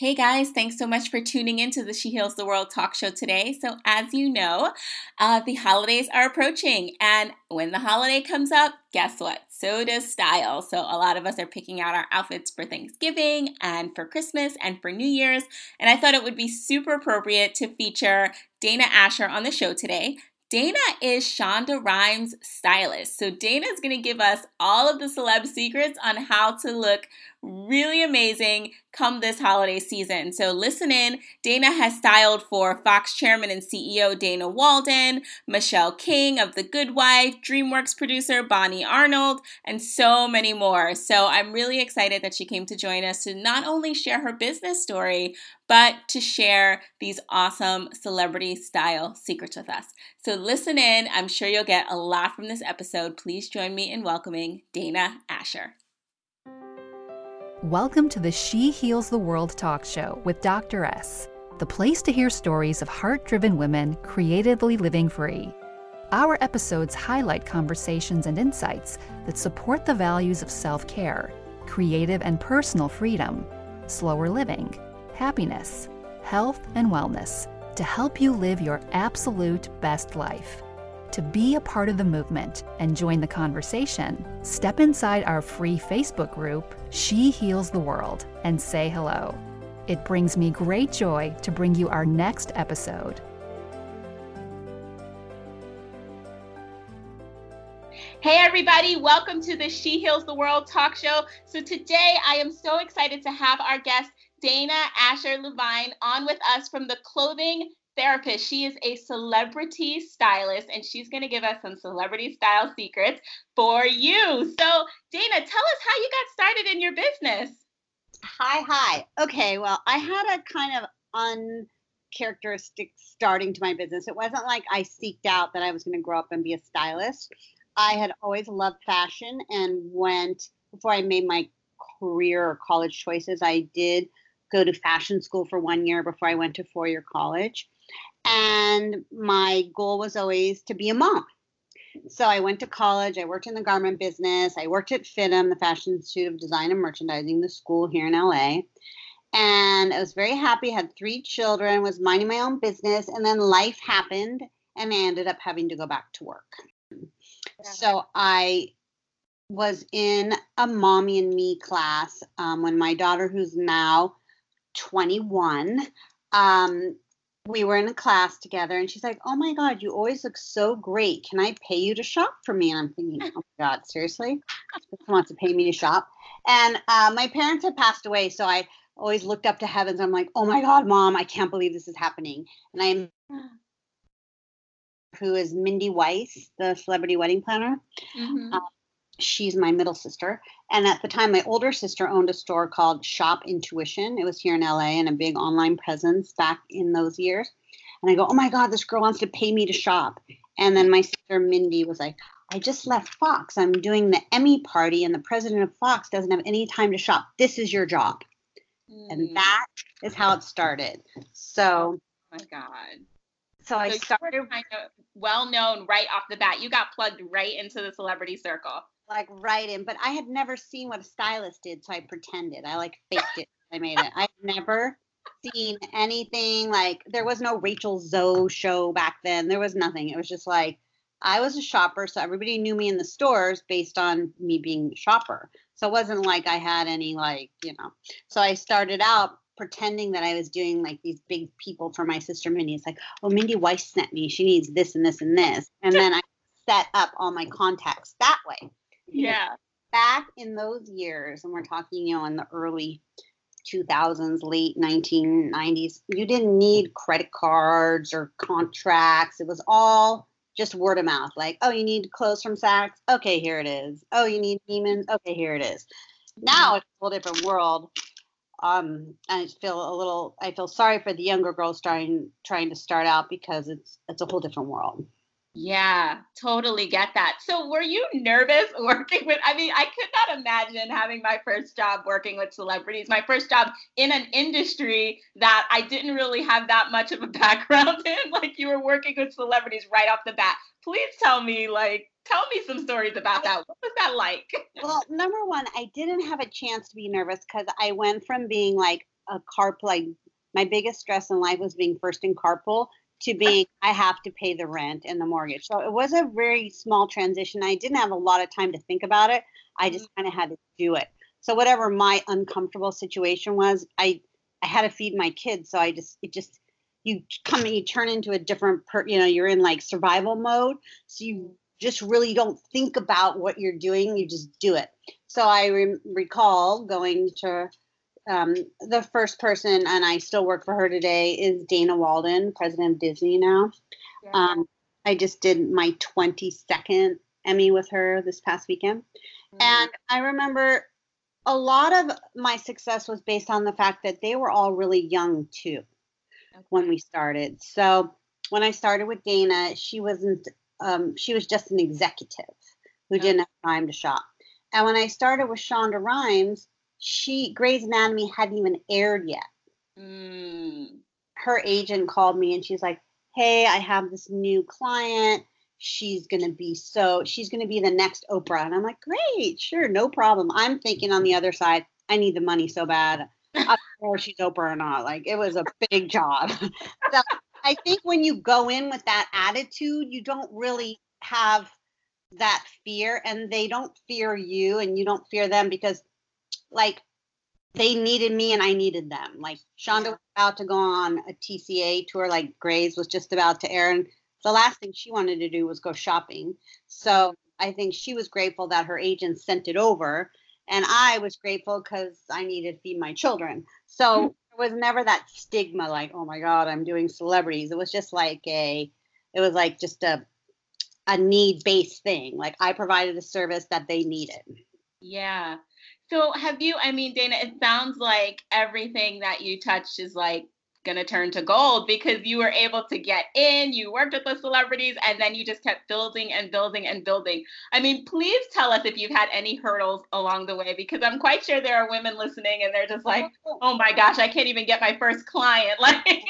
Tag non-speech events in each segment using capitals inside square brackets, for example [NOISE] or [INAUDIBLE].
Hey guys, thanks so much for tuning in to the She Heals the World talk show today. So, as you know, uh, the holidays are approaching, and when the holiday comes up, guess what? So does style. So, a lot of us are picking out our outfits for Thanksgiving and for Christmas and for New Year's. And I thought it would be super appropriate to feature Dana Asher on the show today. Dana is Shonda Rhimes' stylist. So, Dana is going to give us all of the celeb secrets on how to look really amazing come this holiday season. So listen in. Dana has styled for Fox chairman and CEO Dana Walden, Michelle King of The Good Wife, DreamWorks producer Bonnie Arnold, and so many more. So I'm really excited that she came to join us to not only share her business story, but to share these awesome celebrity style secrets with us. So listen in. I'm sure you'll get a lot from this episode. Please join me in welcoming Dana Asher. Welcome to the She Heals the World talk show with Dr. S, the place to hear stories of heart driven women creatively living free. Our episodes highlight conversations and insights that support the values of self care, creative and personal freedom, slower living, happiness, health, and wellness to help you live your absolute best life. To be a part of the movement and join the conversation, step inside our free Facebook group, She Heals the World, and say hello. It brings me great joy to bring you our next episode. Hey, everybody, welcome to the She Heals the World talk show. So, today I am so excited to have our guest, Dana Asher Levine, on with us from the Clothing therapist. She is a celebrity stylist and she's going to give us some celebrity style secrets for you. So, Dana, tell us how you got started in your business. Hi, hi. Okay, well, I had a kind of uncharacteristic starting to my business. It wasn't like I seeked out that I was going to grow up and be a stylist. I had always loved fashion and went before I made my career or college choices. I did go to fashion school for one year before I went to four year college. And my goal was always to be a mom. So I went to college. I worked in the garment business. I worked at FIDM, the Fashion Institute of Design and Merchandising, the school here in LA. And I was very happy. Had three children. Was minding my own business, and then life happened, and I ended up having to go back to work. Yeah. So I was in a mommy and me class um, when my daughter, who's now 21, um, we were in a class together and she's like, Oh my God, you always look so great. Can I pay you to shop for me? And I'm thinking, Oh my God, seriously? This wants to pay me to shop. And uh, my parents had passed away. So I always looked up to heavens. I'm like, Oh my God, mom, I can't believe this is happening. And I'm who is Mindy Weiss, the celebrity wedding planner. Mm-hmm. Uh, she's my middle sister. And at the time, my older sister owned a store called Shop Intuition. It was here in LA and a big online presence back in those years. And I go, oh my God, this girl wants to pay me to shop. And then my sister Mindy was like, I just left Fox. I'm doing the Emmy party, and the president of Fox doesn't have any time to shop. This is your job. Mm. And that is how it started. So, oh my God. So, so I started kind of well known right off the bat. You got plugged right into the celebrity circle like right in, but I had never seen what a stylist did, so I pretended. I like faked it. I made it. I've never seen anything like there was no Rachel Zoe show back then. There was nothing. It was just like I was a shopper, so everybody knew me in the stores based on me being a shopper. So it wasn't like I had any like, you know. So I started out pretending that I was doing like these big people for my sister Mindy. It's like, oh, Mindy Weiss sent me. She needs this and this and this. And then I set up all my contacts that way. Yeah. Back in those years, and we're talking, you know, in the early 2000s, late 1990s, you didn't need credit cards or contracts. It was all just word of mouth. Like, oh, you need clothes from Saks? Okay, here it is. Oh, you need Neiman's? Okay, here it is. Now it's a whole different world. Um, and I feel a little. I feel sorry for the younger girls trying trying to start out because it's it's a whole different world. Yeah, totally get that. So, were you nervous [LAUGHS] working with? I mean, I could not imagine having my first job working with celebrities, my first job in an industry that I didn't really have that much of a [LAUGHS] background in. Like, you were working with celebrities right off the bat. Please tell me, like, tell me some stories about that. What was that like? [LAUGHS] Well, number one, I didn't have a chance to be nervous because I went from being like a carpool. Like my biggest stress in life was being first in carpool to being I have to pay the rent and the mortgage. So it was a very small transition. I didn't have a lot of time to think about it. I just mm-hmm. kind of had to do it. So whatever my uncomfortable situation was, I I had to feed my kids. So I just it just you come and you turn into a different per you know you're in like survival mode so you just really don't think about what you're doing you just do it so i re- recall going to um, the first person and i still work for her today is dana walden president of disney now yeah. um, i just did my 22nd emmy with her this past weekend mm-hmm. and i remember a lot of my success was based on the fact that they were all really young too when we started. So when I started with Dana, she wasn't um, she was just an executive who okay. didn't have time to shop. And when I started with Shonda Rhimes, she Grey's Anatomy hadn't even aired yet. Mm. Her agent called me and she's like, "Hey, I have this new client. She's gonna be so she's gonna be the next Oprah." And I'm like, "Great, sure, no problem." I'm thinking on the other side, I need the money so bad. I don't know if she's Oprah or not. Like it was a big job. [LAUGHS] so I think when you go in with that attitude, you don't really have that fear and they don't fear you and you don't fear them because like they needed me and I needed them. Like Shonda was about to go on a TCA tour, like Grey's was just about to air. And the last thing she wanted to do was go shopping. So I think she was grateful that her agent sent it over and I was grateful because I needed to feed my children. So mm-hmm. there was never that stigma like, oh my God, I'm doing celebrities. It was just like a, it was like just a, a need based thing. Like I provided a service that they needed. Yeah. So have you, I mean, Dana, it sounds like everything that you touched is like going to turn to gold because you were able to get in, you worked with the celebrities, and then you just kept building and building and building. I mean, please tell us if you've had any hurdles along the way because I'm quite sure there are women listening and they're just like, oh, oh my gosh, I can't even get my first client. [LAUGHS] Like, [LAUGHS]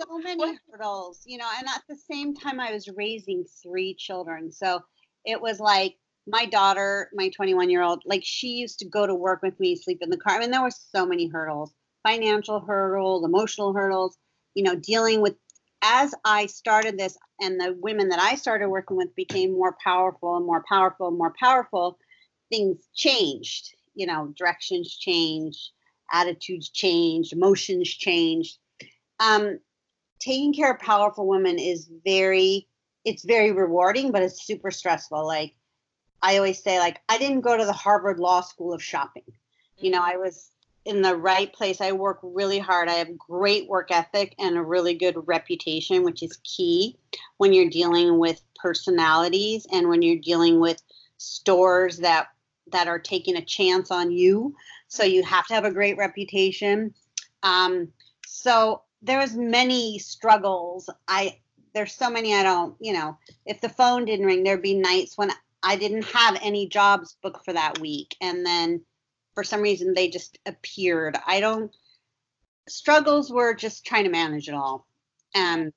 so many hurdles, you know, and at the same time, I was raising three children. So it was like, my daughter, my 21 year old, like she used to go to work with me, sleep in the car. I mean, there were so many hurdles financial hurdles, emotional hurdles, you know, dealing with as I started this and the women that I started working with became more powerful and more powerful and more powerful, things changed. You know, directions changed, attitudes changed, emotions changed. Um, taking care of powerful women is very, it's very rewarding, but it's super stressful. Like I always say, like I didn't go to the Harvard Law School of shopping. You know, I was in the right place. I work really hard. I have great work ethic and a really good reputation, which is key when you're dealing with personalities and when you're dealing with stores that that are taking a chance on you. So you have to have a great reputation. Um, so there's many struggles. I there's so many I don't, you know, if the phone didn't ring, there'd be nights when I didn't have any jobs booked for that week. And then for some reason they just appeared. I don't struggles were just trying to manage it all. And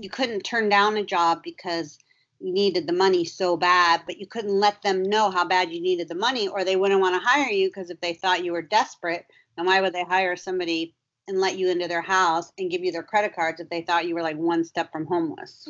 you couldn't turn down a job because you needed the money so bad, but you couldn't let them know how bad you needed the money or they wouldn't want to hire you because if they thought you were desperate, then why would they hire somebody and let you into their house and give you their credit cards if they thought you were like one step from homeless?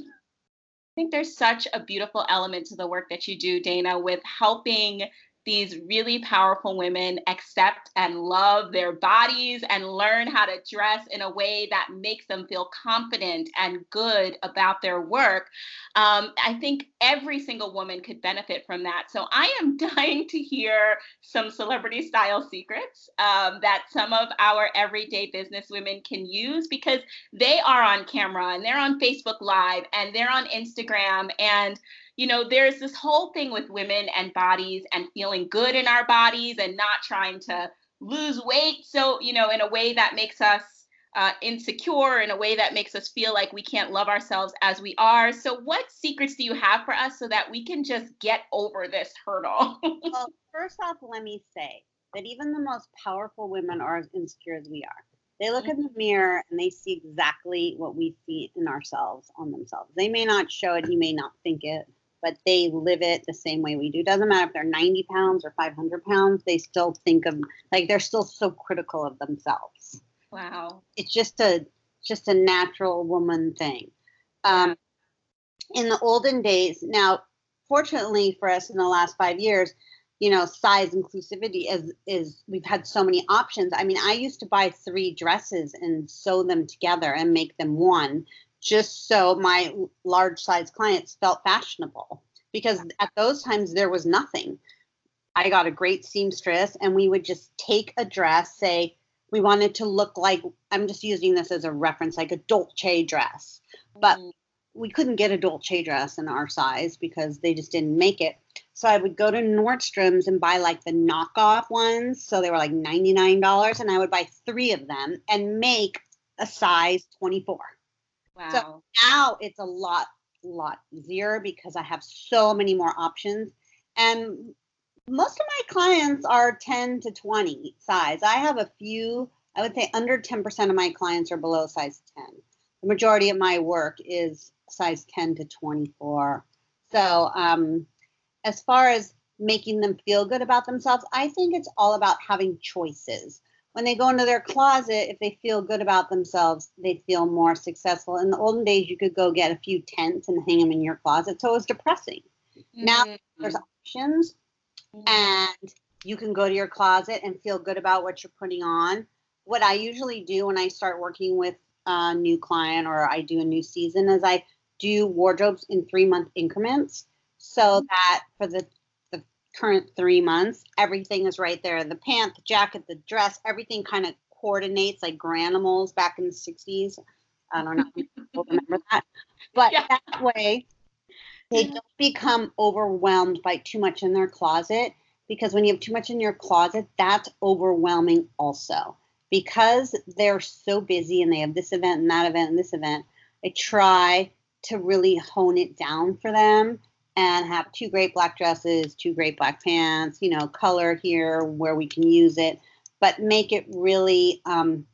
Think there's such a beautiful element to the work that you do, Dana, with helping these really powerful women accept and love their bodies and learn how to dress in a way that makes them feel confident and good about their work. Um, I think every single woman could benefit from that. So I am [LAUGHS] dying to hear some celebrity style secrets um, that some of our everyday business women can use because they are on camera and they're on Facebook Live and they're on Instagram and you know, there's this whole thing with women and bodies and feeling good in our bodies and not trying to lose weight. So, you know, in a way that makes us uh, insecure, in a way that makes us feel like we can't love ourselves as we are. So, what secrets do you have for us so that we can just get over this hurdle? [LAUGHS] well, first off, let me say that even the most powerful women are as insecure as we are. They look in the mirror and they see exactly what we see in ourselves on themselves. They may not show it, you may not think it, but they live it the same way we do. Doesn't matter if they're 90 pounds or 500 pounds, they still think of like they're still so critical of themselves. Wow. It's just a just a natural woman thing. Um, in the olden days, now fortunately for us in the last five years, you know, size inclusivity is is we've had so many options. I mean, I used to buy three dresses and sew them together and make them one, just so my large size clients felt fashionable. Because at those times there was nothing. I got a great seamstress, and we would just take a dress, say we wanted to look like I'm just using this as a reference, like a Dolce dress, but mm-hmm. we couldn't get a Dolce dress in our size because they just didn't make it. So I would go to Nordstrom's and buy like the knockoff ones. So they were like $99 and I would buy three of them and make a size 24. Wow. So now it's a lot, lot easier because I have so many more options. And most of my clients are 10 to 20 size. I have a few, I would say under 10% of my clients are below size 10. The majority of my work is size 10 to 24. So, um, as far as making them feel good about themselves, I think it's all about having choices. When they go into their closet, if they feel good about themselves, they feel more successful. In the olden days, you could go get a few tents and hang them in your closet, so it was depressing. Mm-hmm. Now there's options, mm-hmm. and you can go to your closet and feel good about what you're putting on. What I usually do when I start working with a new client or I do a new season is I do wardrobes in three month increments so mm-hmm. that for the the current three months, everything is right there. The pant, the jacket, the dress, everything kind of coordinates like Granimals back in the 60s. I don't know if people [LAUGHS] remember that. But yeah. that way they don't become overwhelmed by too much in their closet because when you have too much in your closet, that's overwhelming also. Because they're so busy and they have this event and that event and this event, I try to really hone it down for them and have two great black dresses, two great black pants, you know, color here where we can use it, but make it really um,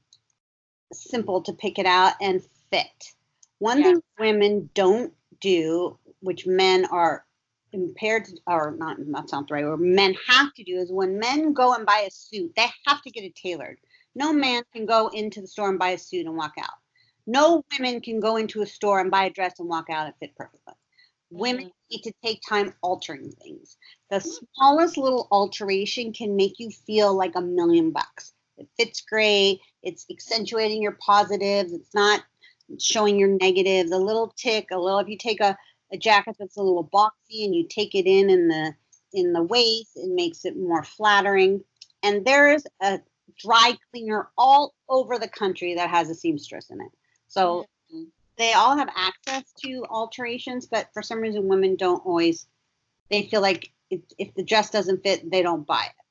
simple to pick it out and fit. One yeah. thing women don't do, which men are impaired to, or not, that sounds right, or men have to do is when men go and buy a suit, they have to get it tailored. No man can go into the store and buy a suit and walk out. No women can go into a store and buy a dress and walk out and fit perfectly. Women mm. need to take time altering things. The mm. smallest little alteration can make you feel like a million bucks. It fits great. It's accentuating your positives. It's not showing your negatives. A little tick, a little. If you take a, a jacket that's a little boxy and you take it in in the in the waist, it makes it more flattering. And there's a dry cleaner all over the country that has a seamstress in it. So mm-hmm they all have access to alterations, but for some reason, women don't always. They feel like if, if the dress doesn't fit, they don't buy it.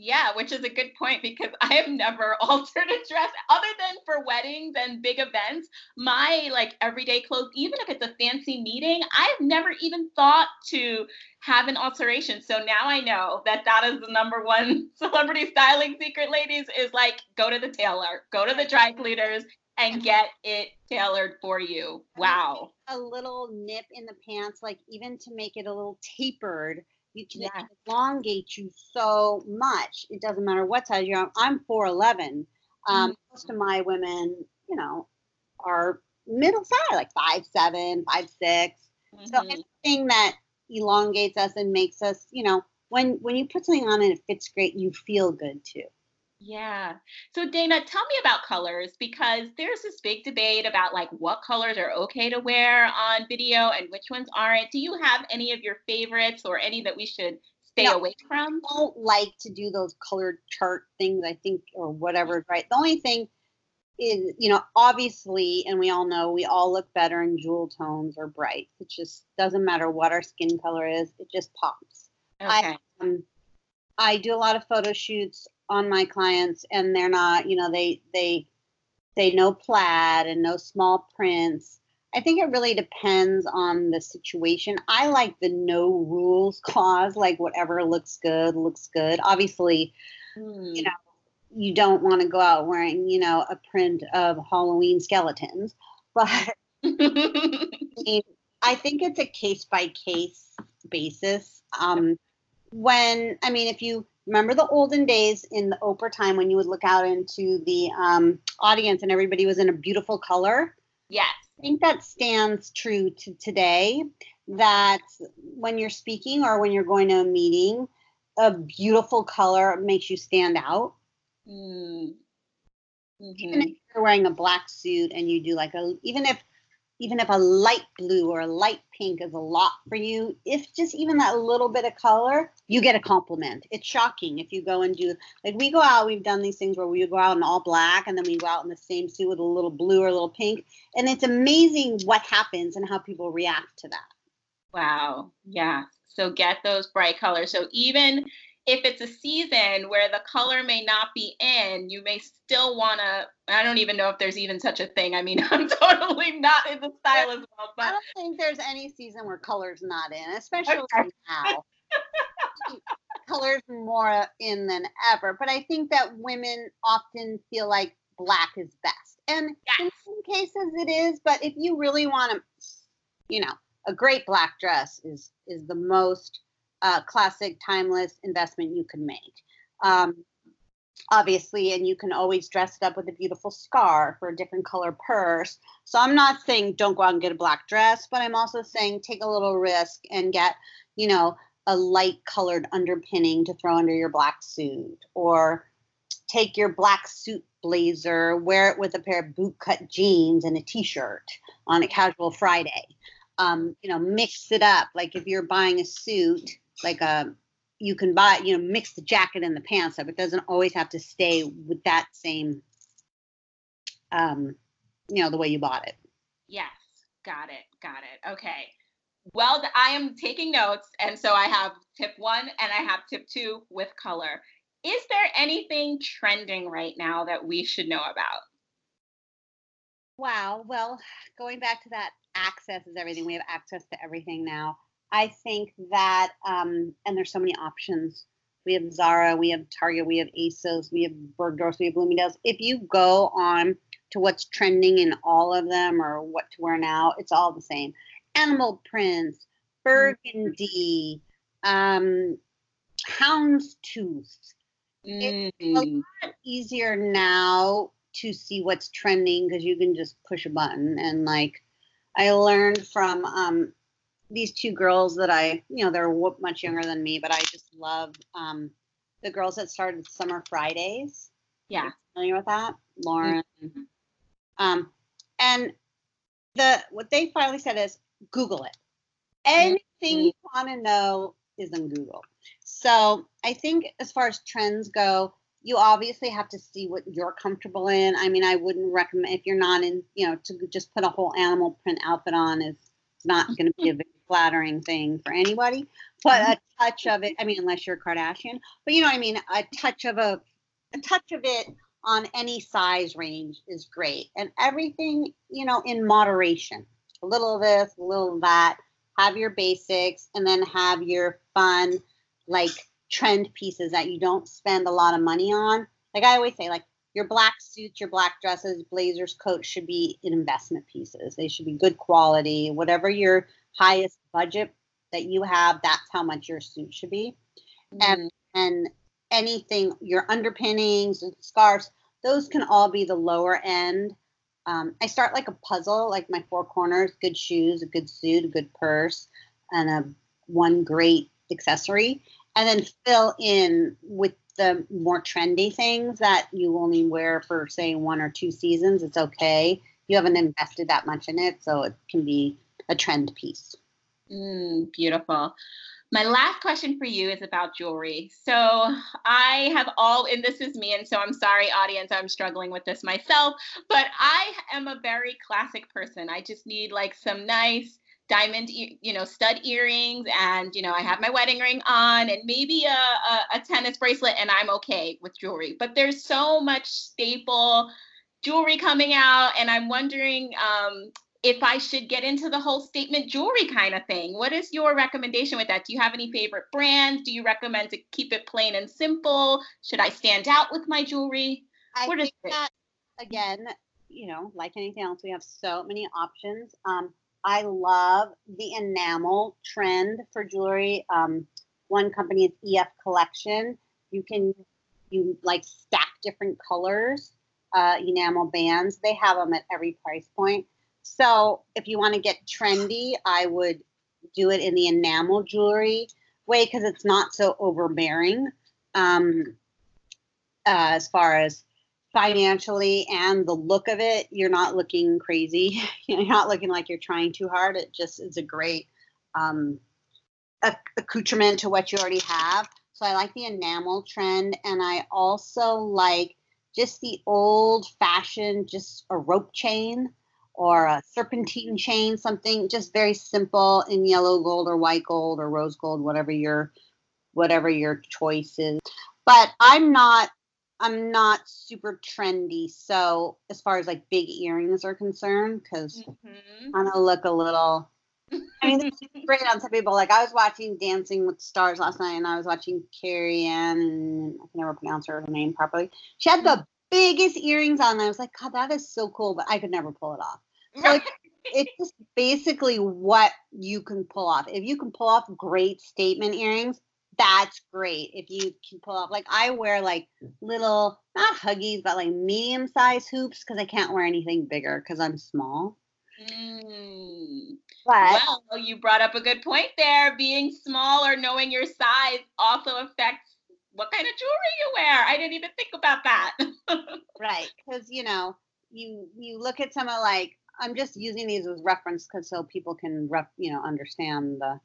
Yeah, which is a good point because [LAUGHS] I have never [LAUGHS] altered a dress other than for weddings and big events. My like everyday clothes, even if it's a fancy meeting, I've never even thought to have an alteration. So now I know that that is the number one [LAUGHS] celebrity styling secret, ladies, is like go to the tailor, go to the dry cleaners, and get it tailored for you. Wow. A little nip in the pants, like even to make it a little tapered, you can yeah. elongate you so much. It doesn't matter what size you're on. I'm 4'11. Um, mm-hmm. Most of my women, you know, are middle size, like five seven, five six. Mm-hmm. So anything that elongates us and makes us, you know, when when you put something on and it fits great, you feel good too. Yeah. So Dana, tell me about colors because there's this big debate about like what colors are okay to wear on video and which ones aren't. Do you have any of your favorites or any that we should stay no, away from? I don't like to do those colored chart things, I think, or whatever, right? The only thing is, you know, obviously, and we all know we all look better in jewel tones or bright. It just doesn't matter what our skin color is, it just pops. Okay. I, um, I do a lot of photo shoots on my clients and they're not you know they they they know plaid and no small prints. I think it really depends on the situation. I like the no rules [LAUGHS] clause like whatever looks good looks good. Obviously mm. you know you don't want to go out wearing you know a print of halloween skeletons [LAUGHS] but I think it's a case by case basis um when i mean if you remember the olden days in the Oprah time when you would look out into the um, audience and everybody was in a beautiful color? Yes. I think that stands true to today that when you're speaking or when you're going to a meeting, a beautiful color makes you stand out. Mm. Mm-hmm. Even if you're wearing a black suit and you do like a, even if even if a light blue or a light pink is a lot for you, if just even that little bit of color, you get a compliment. It's shocking if you go and do like we go out, we've done these things where we go out in all black and then we go out in the same suit with a little blue or a little pink. And it's amazing what happens and how people react to that. Wow. Yeah. So get those bright colors. So even if it's a season where the color may not be in, you may still want to. I don't even know if there's even such a thing. I mean, [LAUGHS] I'm totally not in the style as well. But I don't think there's any season where color's not in, especially okay. [LAUGHS] now. color's more in than ever. But I think that women often feel like black is best. And yes. in some cases it is, but if you really want to, you know, a great black dress is is the most uh, classic, timeless investment you can make. Um, obviously, and you can always dress it up with a beautiful scarf or a different color purse. So I'm not saying don't go out and get a black dress, but I'm also saying take a little risk and get, you know, a light colored underpinning to throw under your black suit or take your black suit blazer, wear it with a pair of bootcut jeans and a t-shirt on a casual Friday. Um, you know, mix it up. Like if you're buying a suit, like a um, you can buy you know mix the jacket and the pants up. It doesn't always have to stay with that same um you know the way you bought it. Yes. Got it. Got it. Okay. Well i am taking notes and so i have tip one and i have tip two with color. Is there anything trending right now that we should know about? Wow. Well going back to that access is everything. We have access to everything now I think that, um, and there's so many options. We have Zara, we have Target, we have ASOS, we have Bergdorf, we have Bloomingdale's. If you go on to what's trending in all of them or what to wear now, it's all the same. Animal prints, burgundy, um, houndstooth. Mm. It's a mm. lot easier now to see what's trending because you can just push a button and like I learned from um, these two girls that I, you know, they're much younger than me, but I just love um, the girls that started Summer Fridays. Yeah, familiar with that, Lauren. Mm-hmm. Um, and the what they finally said is Google it. Anything mm-hmm. you want to know is in Google. So I think as far as trends go, you obviously have to see what you're comfortable in. I mean, I wouldn't recommend if you're not in, you know, to just put a whole animal print outfit on is not [LAUGHS] going to be a very flattering thing for anybody. But a mm-hmm. touch of it, I mean, unless you're a Kardashian, but you know what I mean? A touch of a, a touch of it on any size range is great. And everything, you know, in moderation. A little of this, a little of that. Have your basics and then have your fun, like trend pieces that you don't spend a lot of money on. Like I always say, like your black suits, your black dresses, blazers, coats should be investment pieces. They should be good quality. Whatever your highest budget that you have, that's how much your suit should be. Mm-hmm. And and anything, your underpinnings, and scarves, those can all be the lower end. Um, I start like a puzzle, like my four corners: good shoes, a good suit, a good purse, and a one great accessory, and then fill in with the more trendy things that you only wear for say one or two seasons. It's okay. You haven't invested that much in it, so it can be a trend piece. Mm, beautiful. My last question for you is about jewelry. So I have all, and this is me, and so I'm sorry, audience, I'm struggling with this myself, but I am a very classic person. I just need like some nice diamond, you know, stud earrings, and you know, I have my wedding ring on, and maybe a, a, a tennis bracelet, and I'm okay with jewelry. But there's so much staple jewelry coming out, and I'm wondering um, if I should get into the whole statement jewelry kind of thing. What is your recommendation with that? Do you have any favorite brands? Do you recommend to keep it plain and simple? Should I stand out with my jewelry? I what think is that, again, you know, like anything else, we have so many options. Um, I love the enamel trend for jewelry. Um, one company is EF Collection. You can you like stack different colors, uh, enamel bands. They have them at every price point. So if you want to get trendy, I would do it in the enamel jewelry way because it's not so overbearing um, uh, as far as financially and the look of it. You're not looking crazy. [LAUGHS] you're not looking like you're trying too hard. It just is a great um, accoutrement to what you already have. So I like the enamel trend, and I also like just the old fashioned, just a rope chain or a serpentine chain, something just very simple in yellow gold or white gold or rose gold, whatever your whatever your choice is. But I'm not I'm not super trendy. So as far as like big earrings are concerned, because mm-hmm. I'm gonna look a little I mean, great [LAUGHS] on some people. Like I was watching Dancing with the Stars last night, and I was watching Carrie Ann, and I can never pronounce her name properly. She had the biggest earrings on. And I was like, God, that is so cool, but I could never pull it off. So it's, [LAUGHS] it's just basically what you can pull off. If you can pull off great statement earrings, that's great. If you can pull off, like I wear like little, not huggies, but like medium size hoops because I can't wear anything bigger because I'm small. Mm. But, well, you brought up a good point there. Being small or knowing your size also affects what kind of jewelry you wear. I didn't even think about that. [LAUGHS] right, because you know, you you look at some of like I'm just using these as reference because so people can ref, you know understand the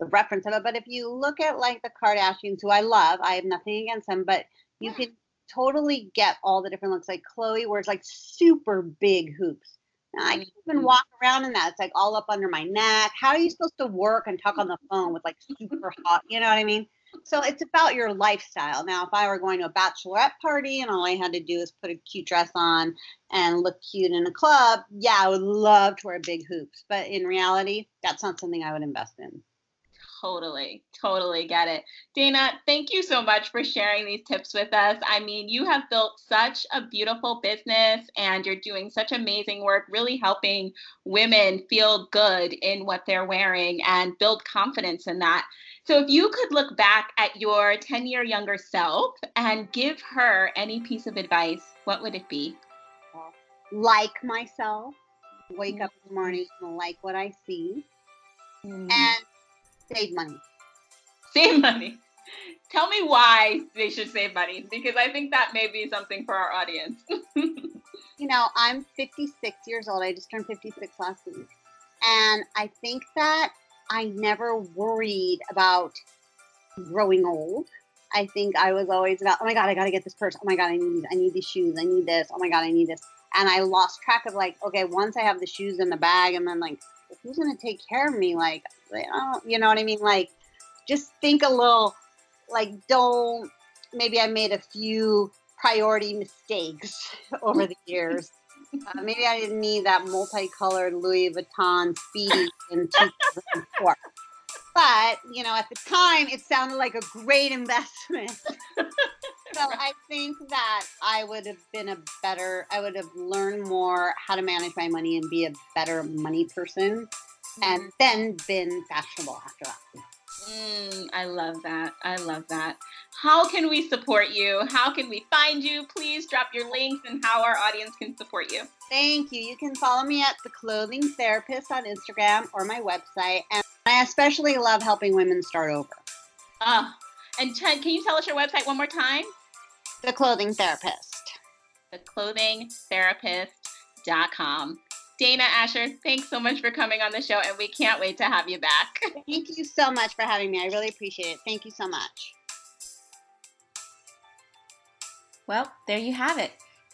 the reference of it. But if you look at like the Kardashians, who I love, I have nothing against them, but you can totally get all the different looks. Like Khloe wears like super big hoops. Now, I can't even mm-hmm. walk around in that. It's like all up under my neck. How are you supposed to work and talk on the phone with like super hot? You know what I mean? So it's about your lifestyle. Now, if I were going to a bachelorette party and all I had to do is put a cute dress on and look cute in a club, yeah, I would love to wear big hoops. But in reality, that's not something I would invest in. Totally, totally get it. Dana, thank you so much for sharing these tips with us. I mean, you have built such a beautiful business and you're doing such amazing work, really helping women feel good in what they're wearing and build confidence in that. So, if you could look back at your 10 year younger self and give her any piece of advice, what would it be? Like myself, wake up in the morning and like what I see, mm. and save money. Save money. Tell me why they should save money because I think that may be something for our audience. [LAUGHS] you know, I'm 56 years old. I just turned 56 last week. And I think that I never worried about growing old. I think I was always about, oh my God, I got to get this purse. Oh my God, I need, I need these shoes. I need this. Oh my God, I need this. And I lost track of like, okay, once I have the shoes in the bag and then like, who's going to take care of me? Like, you know what I mean? Like, just think a little, like, don't, maybe I made a few priority mistakes [LAUGHS] over the years. Uh, maybe I didn't need that multicolored Louis Vuitton Speedy in [LAUGHS] 2004. But, you know, at the time, it sounded like a great investment. [LAUGHS] so I think that I would have been a better, I would have learned more how to manage my money and be a better money person and mm-hmm. then been fashionable after that. Mm, I love that. I love that. How can we support you? How can we find you? Please drop your links and how our audience can support you. Thank you. You can follow me at The Clothing Therapist on Instagram or my website. And I especially love helping women start over. Ah, uh, and can you tell us your website one more time? The Clothing Therapist. The Clothing Therapist.com. Dana Asher, thanks so much for coming on the show, and we can't wait to have you back. [LAUGHS] Thank you so much for having me. I really appreciate it. Thank you so much. Well, there you have it.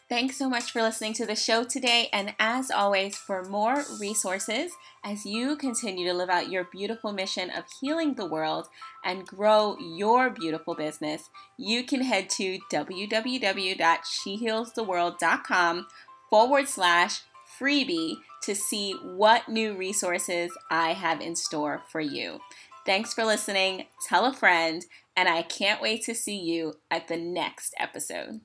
Thanks so much for listening to the show today. And as always, for more resources as you continue to live out your beautiful mission of healing the world and grow your beautiful business, you can head to www.shehealstheworld.com forward slash freebie to see what new resources I have in store for you. Thanks for listening. Tell a friend, and I can't wait to see you at the next episode.